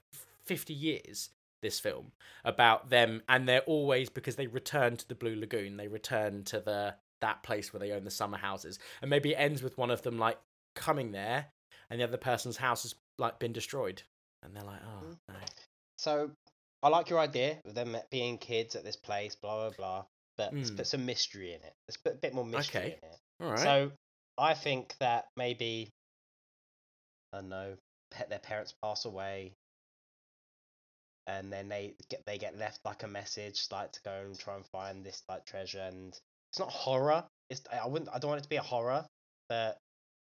50 years this film about them and they're always because they return to the blue lagoon they return to the that place where they own the summer houses and maybe it ends with one of them like coming there and the other person's house has like been destroyed and they're like oh mm. no so i like your idea of them being kids at this place blah blah blah but mm. let's put some mystery in it let's put a bit more mystery okay. in it all right so i think that maybe i don't know their parents pass away and then they get they get left like a message like to go and try and find this like treasure and it's not horror it's i wouldn't i don't want it to be a horror but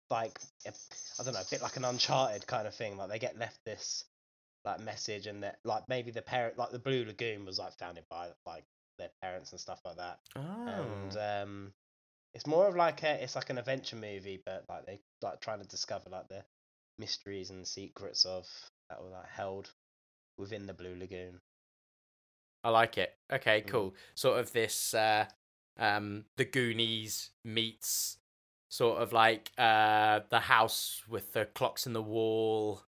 like i don't know a bit like an uncharted kind of thing like they get left this like message and that like maybe the parent like the blue lagoon was like founded by like their parents and stuff like that oh. and um it's more of like a it's like an adventure movie but like they like trying to discover like the mysteries and secrets of that were like held within the Blue Lagoon. I like it. Okay, mm. cool. Mm. Sort of this uh um the Goonies meets sort of like uh the house with the clocks in the wall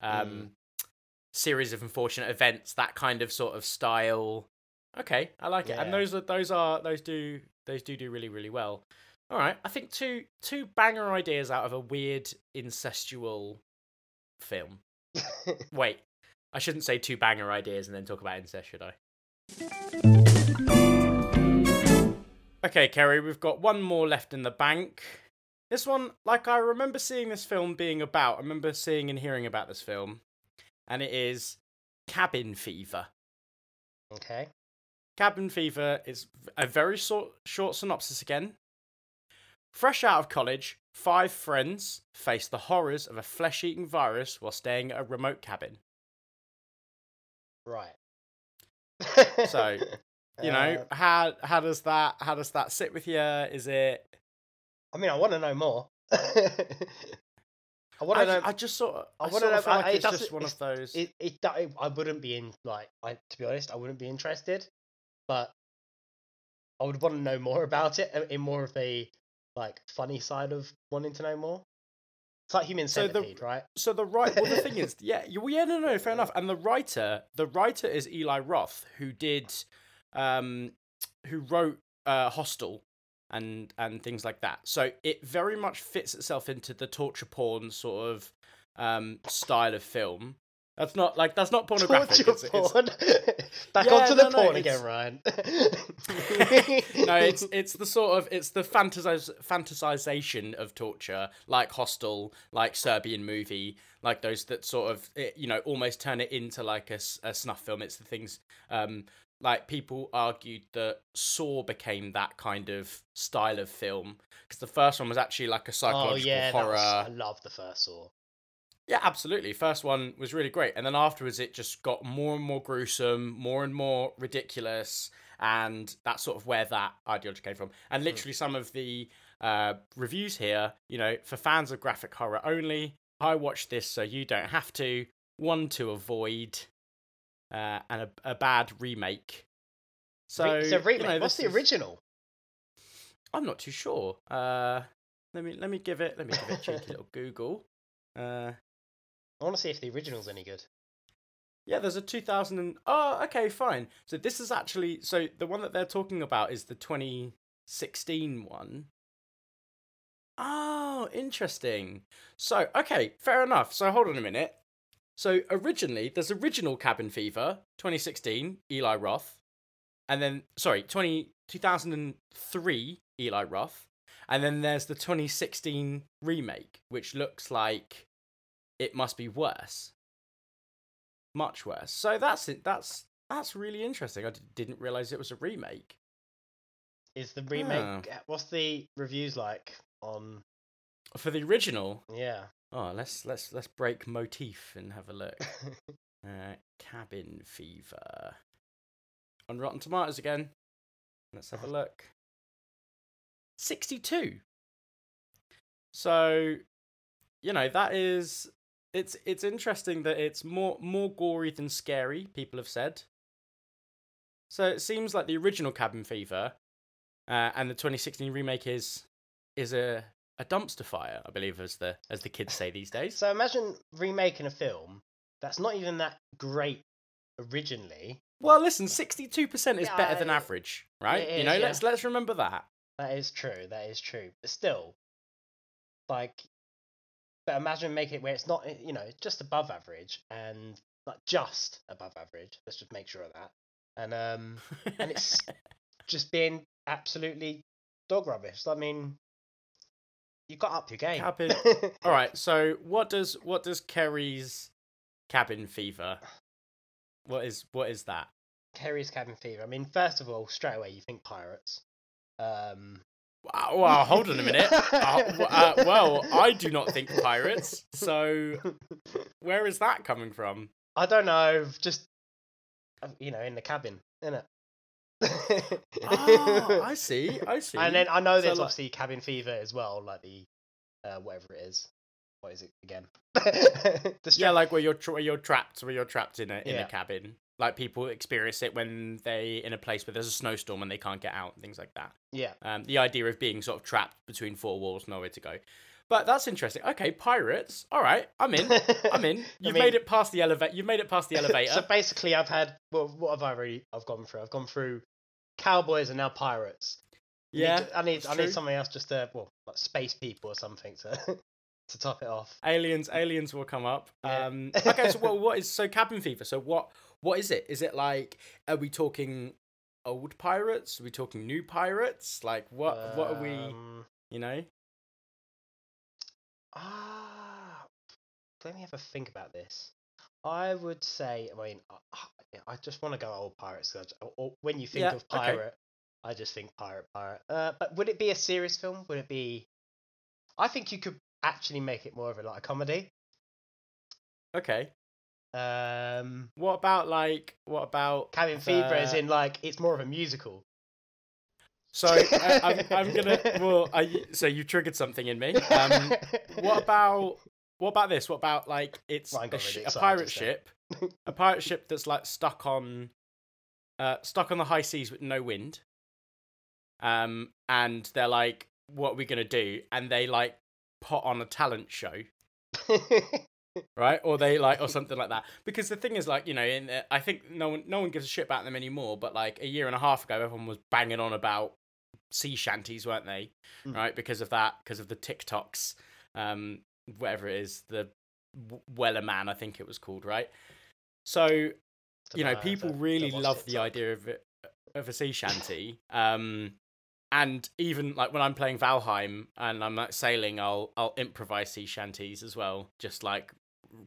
um mm. series of unfortunate events that kind of sort of style okay i like yeah. it and those are those are those do those do do really really well all right i think two two banger ideas out of a weird incestual film wait I shouldn't say two banger ideas and then talk about incest, should I? Okay, Kerry, we've got one more left in the bank. This one, like, I remember seeing this film being about. I remember seeing and hearing about this film, and it is Cabin Fever. Okay. Cabin Fever is a very short, short synopsis again. Fresh out of college, five friends face the horrors of a flesh eating virus while staying at a remote cabin. Right. so, you know, uh, how how does that how does that sit with you? Is it? I mean, I want to know more. I want to know. I just sort of. I, I want to know. Feel like I, it's just one of those. It, it, it, I wouldn't be in like. I to be honest, I wouldn't be interested, but I would want to know more about it uh, in more of a like funny side of wanting to know more. It's like human centipede, so the, right? So the right. Well, the thing is, yeah, well, yeah, no, no, fair enough. And the writer, the writer is Eli Roth, who did, um, who wrote uh, Hostel and and things like that. So it very much fits itself into the torture porn sort of um style of film. That's not like that's not pornographic. It's, porn. It's... Back yeah, onto the no, porn no, again, Ryan. no, it's it's the sort of it's the fantasize, fantasization of torture, like Hostel, like Serbian movie, like those that sort of it, you know almost turn it into like a, a snuff film. It's the things um like people argued that Saw became that kind of style of film because the first one was actually like a psychological oh, yeah, horror. Was, I love the first Saw. Yeah, absolutely. First one was really great, and then afterwards it just got more and more gruesome, more and more ridiculous, and that's sort of where that ideology came from. And hmm. literally, some of the uh, reviews here, you know, for fans of graphic horror only, I watched this so you don't have to. One to avoid, uh, and a, a bad remake. So, Re- so remake. You know, What's the original? I'm not too sure. Uh, let me let me give it let me give it a cheeky little Google. Uh, I want to see if the original's any good. Yeah, there's a 2000 and oh, okay, fine. So this is actually so the one that they're talking about is the 2016 one. Oh, interesting. So, okay, fair enough. So hold on a minute. So originally, there's original Cabin Fever, 2016, Eli Roth, and then sorry, 20 2003 Eli Roth, and then there's the 2016 remake, which looks like it must be worse. Much worse. So that's it. That's that's really interesting. I d- didn't realize it was a remake. Is the remake? Oh. What's the reviews like on? For the original. Yeah. Oh, let's let's let's break motif and have a look. uh, Cabin Fever. On Rotten Tomatoes again. Let's have a look. 62. So, you know, that is it's it's interesting that it's more more gory than scary. People have said. So it seems like the original Cabin Fever, uh, and the 2016 remake is is a a dumpster fire, I believe, as the as the kids say these days. So imagine remaking a film that's not even that great originally. Well, listen, 62% is yeah, better than average, right? Is, you know, yeah. let's let's remember that. That is true. That is true. But still, like, but imagine making it where it's not, you know, just above average and like just above average. Let's just make sure of that. And um, and it's just being absolutely dog rubbish. I mean, you got up your game. Cabin. All right. So what does what does Kerry's cabin fever? What is what is that? Kerry's cabin fever. I mean, first of all, straight away you think pirates. Um, well, hold on a minute. uh, uh, well, I do not think pirates. So, where is that coming from? I don't know. Just uh, you know, in the cabin, in it. oh, I see. I see. And then I know there's so, obviously cabin fever as well, like the uh, whatever it is. What is it again? stra- yeah, like where you're tra- where you're trapped, where you're trapped in a in yeah. a cabin. Like people experience it when they in a place where there's a snowstorm and they can't get out and things like that. Yeah. Um, the idea of being sort of trapped between four walls, nowhere to go. But that's interesting. Okay, pirates. All right, I'm in. I'm in. You've I mean, made it past the elevator. You've made it past the elevator. so basically, I've had. Well, what have I really? I've gone through. I've gone through cowboys and now pirates. Yeah, I need. I need, I need something else, just to well, like space people or something to to top it off. Aliens, aliens will come up. Yeah. Um, okay, so well, what is so cabin fever? So what what is it? Is it like are we talking old pirates? Are we talking new pirates? Like what um, what are we? Um, you know. Ah, let me have a think about this. I would say, I mean, I, I just want to go old pirates. Or when you think yeah, of pirate, okay. I just think pirate, pirate. Uh, but would it be a serious film? Would it be? I think you could actually make it more of a like a comedy. Okay. Um. What about like? What about Cabin. Fever? Is in like it's more of a musical. So uh, I'm, I'm gonna. Well, I, so you triggered something in me. Um, what about what about this? What about like it's a, sh- a pirate ship, a pirate ship that's like stuck on, uh, stuck on the high seas with no wind. Um, and they're like, "What are we gonna do?" And they like put on a talent show, right? Or they like, or something like that. Because the thing is, like, you know, in, uh, I think no one, no one gives a shit about them anymore. But like a year and a half ago, everyone was banging on about sea shanties, weren't they? Mm. Right, because of that, because of the TikToks. Um, whatever it is, the Wellerman, I think it was called, right? So, you know, people really love the idea of it, of a sea shanty. Um, and even like when I'm playing Valheim and I'm like sailing, I'll I'll improvise sea shanties as well, just like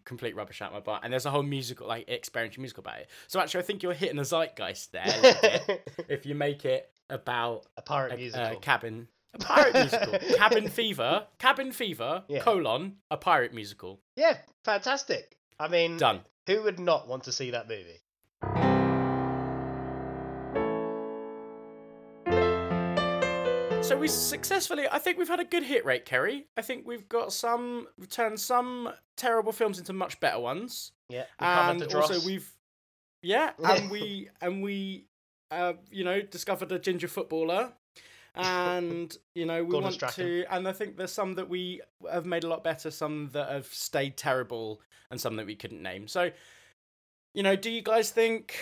complete rubbish out my butt. And there's a whole musical, like experiential musical about it. So actually, I think you're hitting a zeitgeist there if you make it about a pirate a, musical, a cabin a pirate musical. Cabin Fever. Cabin Fever. Yeah. Colon. A pirate musical. Yeah, fantastic. I mean, done. Who would not want to see that movie? So we successfully, I think we've had a good hit rate, Kerry. I think we've got some, we've turned some terrible films into much better ones. Yeah, and also we've, yeah, and we and we, uh, you know, discovered a ginger footballer and you know we Gordon want Strachan. to and i think there's some that we have made a lot better some that have stayed terrible and some that we couldn't name so you know do you guys think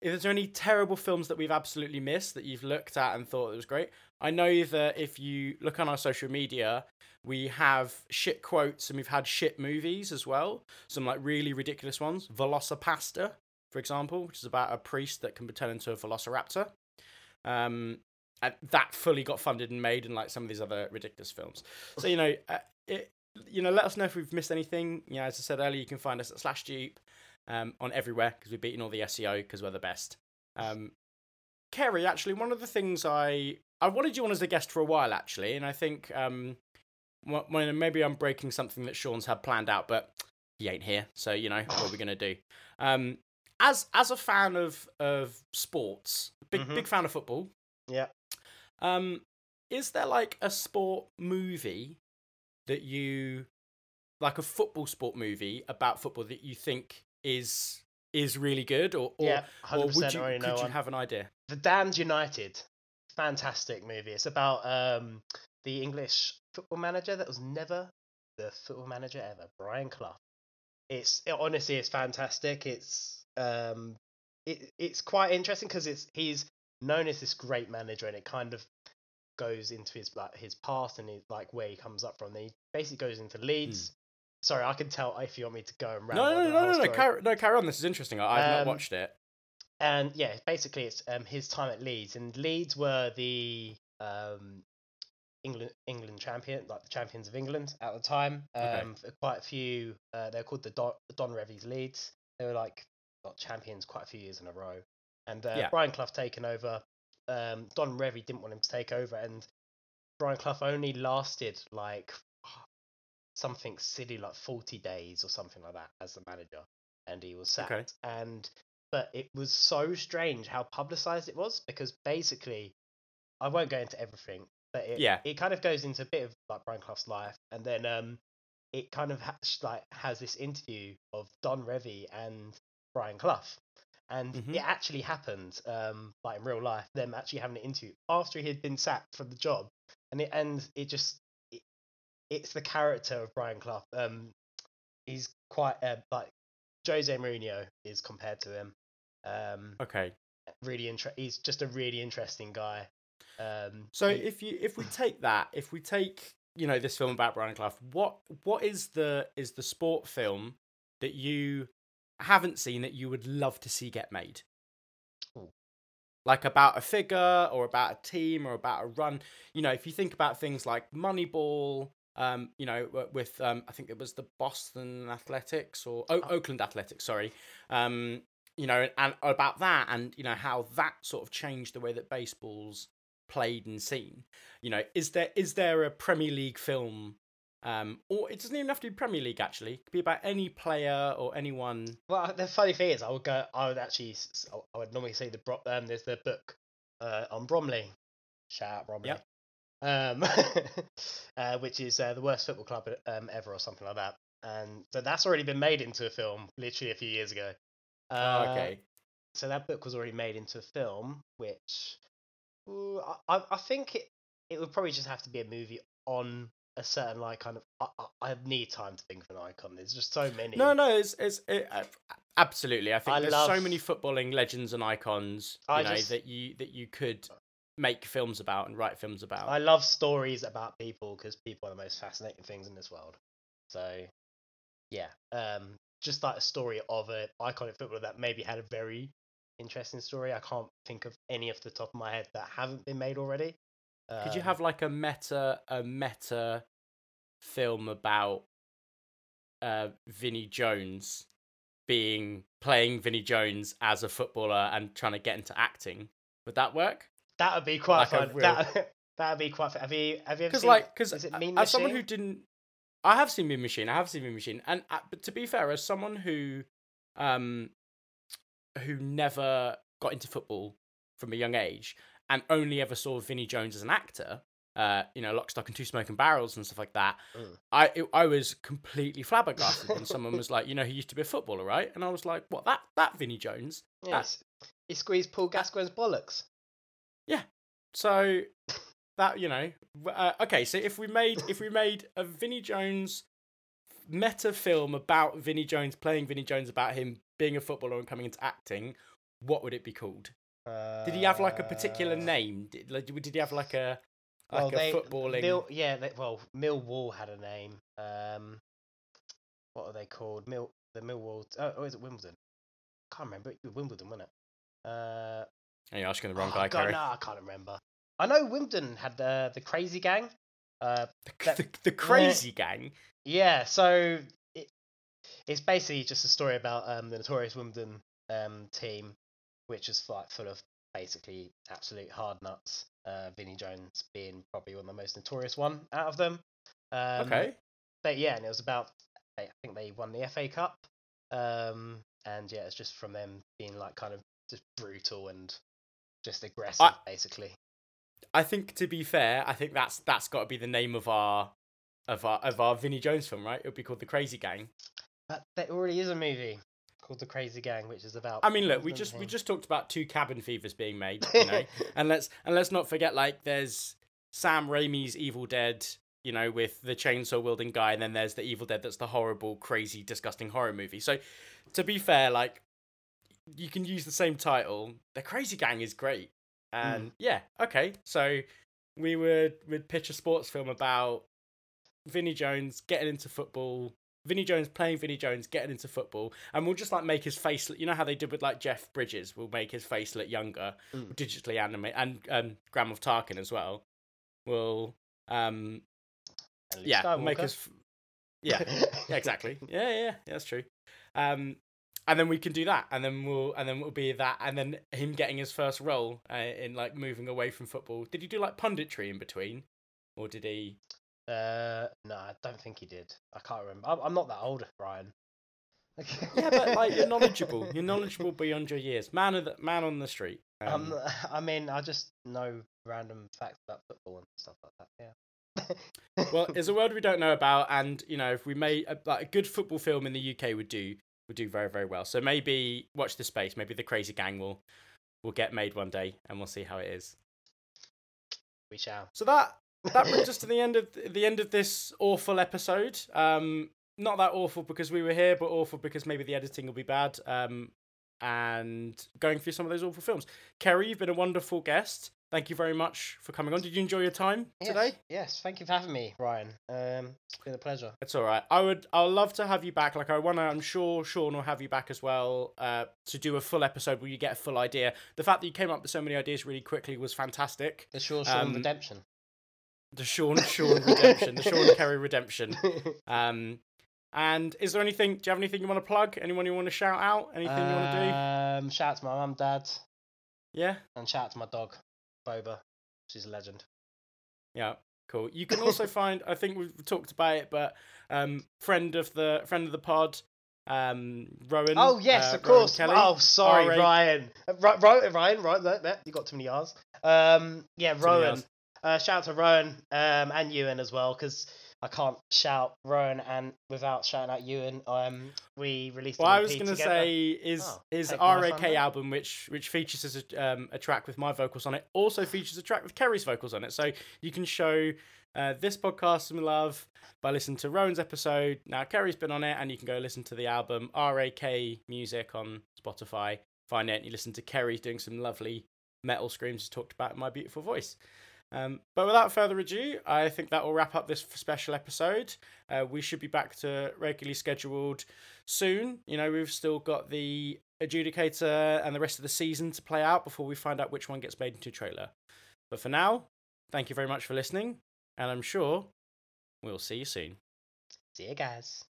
is there any terrible films that we've absolutely missed that you've looked at and thought it was great i know that if you look on our social media we have shit quotes and we've had shit movies as well some like really ridiculous ones VelociPastor for example which is about a priest that can turn into a velociraptor um, and that fully got funded and made in like some of these other ridiculous films. So you know, uh, it, you know, let us know if we've missed anything. You know, as I said earlier, you can find us at Slash Jeep um, on everywhere because we're beating all the SEO because we're the best. Um, Kerry, actually, one of the things I I wanted you on as a guest for a while actually, and I think um, when maybe I'm breaking something that Sean's had planned out, but he ain't here, so you know what we're we gonna do? Um, as as a fan of of sports, big mm-hmm. big fan of football. Yeah. Um, is there like a sport movie that you like a football sport movie about football that you think is is really good, or or, yeah, or would you could you one. have an idea? The Damned United, fantastic movie. It's about um the English football manager that was never the football manager ever, Brian Clough. It's it, honestly it's fantastic. It's um it it's quite interesting because it's he's known as this great manager and it kind of goes into his like his past and his, like where he comes up from. Then he basically goes into Leeds. Mm. Sorry, I can tell if you want me to go and no, no, no, no, no, carry, no, carry on. This is interesting. I, have um, not watched it. And yeah, basically it's um his time at Leeds, and Leeds were the um England England champion, like the champions of England at the time. Um, okay. quite a few. Uh, they're called the Don, Don Revie's Leeds. They were like got champions quite a few years in a row. And uh, yeah. Brian Clough taken over. Um, Don Revie didn't want him to take over, and Brian Clough only lasted like something silly like 40 days or something like that as the manager and he was sacked okay. and but it was so strange how publicized it was because basically I won't go into everything but it, yeah, it kind of goes into a bit of like Brian Clough's life, and then um, it kind of has, like has this interview of Don Revie and Brian Clough, and mm-hmm. it actually happened, um, like in real life, them actually having an interview after he had been sacked from the job, and it and it just it, it's the character of Brian Clough. Um, he's quite uh, like Jose Mourinho is compared to him. Um, okay. Really inter- He's just a really interesting guy. Um, so if you if we take that, if we take you know this film about Brian Clough, what what is the is the sport film that you haven't seen that you would love to see get made? Ooh. Like about a figure or about a team or about a run. You know, if you think about things like Moneyball, um, you know, with um, I think it was the Boston Athletics or o- oh. Oakland Athletics, sorry. Um, you know, and about that, and you know how that sort of changed the way that baseball's played and seen. You know, is there is there a Premier League film? Um, or it doesn't even have to be Premier League. Actually, it could be about any player or anyone. Well, the funny thing is, I would go. I would actually. I would normally say the um, there's the book uh, on Bromley. Shout out Bromley. Yep. Um, uh, which is uh, the worst football club um, ever, or something like that. And so that's already been made into a film, literally a few years ago. Uh, oh, okay. So that book was already made into a film, which Ooh, I I think it it would probably just have to be a movie on a certain like kind of. I, I need time to think of an icon. There's just so many. No, no, it's it's it, absolutely. I think I there's love... so many footballing legends and icons. You I know just... that you that you could make films about and write films about. I love stories about people because people are the most fascinating things in this world. So, yeah, um, just like a story of an iconic footballer that maybe had a very interesting story. I can't think of any off the top of my head that haven't been made already. Um, Could you um, have like a meta a meta film about uh Vinnie Jones being playing Vinnie Jones as a footballer and trying to get into acting? Would that work? That would be quite like fun. Real... That that would be quite. Fun. Have you have you ever seen? Like, because as Machine? someone who didn't, I have seen Mean Machine. I have seen Mean Machine, and uh, but to be fair, as someone who um who never got into football from a young age and only ever saw Vinnie Jones as an actor, uh, you know, Lock, Stock, and Two Smoking Barrels and stuff like that. Mm. I it, I was completely flabbergasted when someone was like, you know, he used to be a footballer, right? And I was like, what that that Vinnie Jones? Yes, he squeezed Paul Gascoigne's bollocks. Yeah, so that you know, uh, okay. So if we made if we made a Vinnie Jones meta film about Vinnie Jones playing Vinnie Jones about him being a footballer and coming into acting, what would it be called? Uh, did he have like a particular name? Did, like, did he have like a like well, a they, footballing? Mill, yeah, they, well, Millwall had a name. Um, what are they called? Mill the Millwall. Oh, oh, is it Wimbledon? I can't remember. It was Wimbledon, wasn't it? Uh, Are you asking the wrong oh, guy, God, No, I can't remember. I know Wimbledon had the the Crazy Gang. Uh, the, that, the, the Crazy uh, Gang. Yeah, so it, it's basically just a story about um, the notorious Wimbledon um, team, which is like full of basically absolute hard nuts. Uh, Vinnie Jones being probably one of the most notorious one out of them. Um, okay. But yeah, and it was about I think they won the FA Cup, um, and yeah, it's just from them being like kind of just brutal and just aggressive, I, basically. I think to be fair, I think that's that's got to be the name of our of our of our Vinnie Jones film, right? It'll be called The Crazy Gang. But there already is a movie. called The Crazy Gang, which is about. I mean, look, we just we just talked about two cabin fevers being made, you know, and let's and let's not forget like there's Sam Raimi's Evil Dead, you know, with the chainsaw wielding guy, and then there's the Evil Dead that's the horrible, crazy, disgusting horror movie. So, to be fair, like you can use the same title. The Crazy Gang is great, and mm. yeah, okay. So we would would pitch a sports film about Vinnie Jones getting into football. Vinnie Jones playing Vinnie Jones, getting into football, and we'll just like make his face. You know how they did with like Jeff Bridges. We'll make his face look younger, mm. digitally animate, and um, Grand Moff Tarkin as well. We'll um, yeah, we'll make us. Yeah, yeah, exactly. Yeah, yeah, yeah, that's true. Um, and then we can do that, and then we'll, and then we'll be that, and then him getting his first role uh, in like moving away from football. Did he do like punditry in between, or did he? Uh, no, I don't think he did. I can't remember. I'm, I'm not that old, Brian. yeah, but like you're knowledgeable. You're knowledgeable beyond your years. Man of the man on the street. Um, um, I mean, I just know random facts about football and stuff like that. Yeah. well, it's a world we don't know about, and you know, if we made a, like a good football film in the UK would do would do very very well. So maybe watch the space. Maybe the Crazy Gang will will get made one day, and we'll see how it is. We shall. So that that brings us to the end of the end of this awful episode. Um, not that awful because we were here, but awful because maybe the editing will be bad. Um, and going through some of those awful films. Kerry, you've been a wonderful guest. Thank you very much for coming on. Did you enjoy your time yes, today? Yes, thank you for having me, Ryan. Um, it's been a pleasure. It's all right. I would, I'd love to have you back. Like I want to, I'm sure Sean will have you back as well uh, to do a full episode where you get a full idea. The fact that you came up with so many ideas really quickly was fantastic. The Sean Sean um, redemption. The Sean Sean redemption. the Sean Kerry redemption. Um, and is there anything? Do you have anything you want to plug? Anyone you want to shout out? Anything you want to do? Um, shout out to my mum, dad. Yeah. And shout out to my dog, Boba. She's a legend. Yeah, cool. You can also find. I think we've talked about it, but um, friend of the friend of the pod, um, Rowan. Oh yes, uh, of course. Kelly, oh, sorry, R-A- Ryan. Uh, Ryan, Ryan, right? That, you got too many R's. Um, yeah, Rowan. Uh, shout out to Rowan um, and Ewan as well, because I can't shout Rowan and without shouting out Ewan. Um, we released. Well, I was going to say is oh, his RAK album, which which features as a, um, a track with my vocals on it, also features a track with Kerry's vocals on it. So you can show uh, this podcast some love by listening to Rowan's episode. Now Kerry's been on it, and you can go listen to the album RAK Music on Spotify. Find it, and you listen to Kerry doing some lovely metal screams, talked about in my beautiful voice. Um, but without further ado, I think that will wrap up this special episode. Uh, we should be back to regularly scheduled soon. You know, we've still got the adjudicator and the rest of the season to play out before we find out which one gets made into a trailer. But for now, thank you very much for listening, and I'm sure we'll see you soon. See you guys.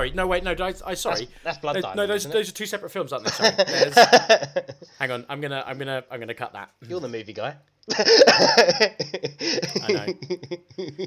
Sorry. No, wait, no. I, I sorry. That's, that's Blood Diamond. No, those those are two separate films, aren't they? Sorry. hang on. I'm gonna I'm gonna I'm gonna cut that. You're the movie guy. I know.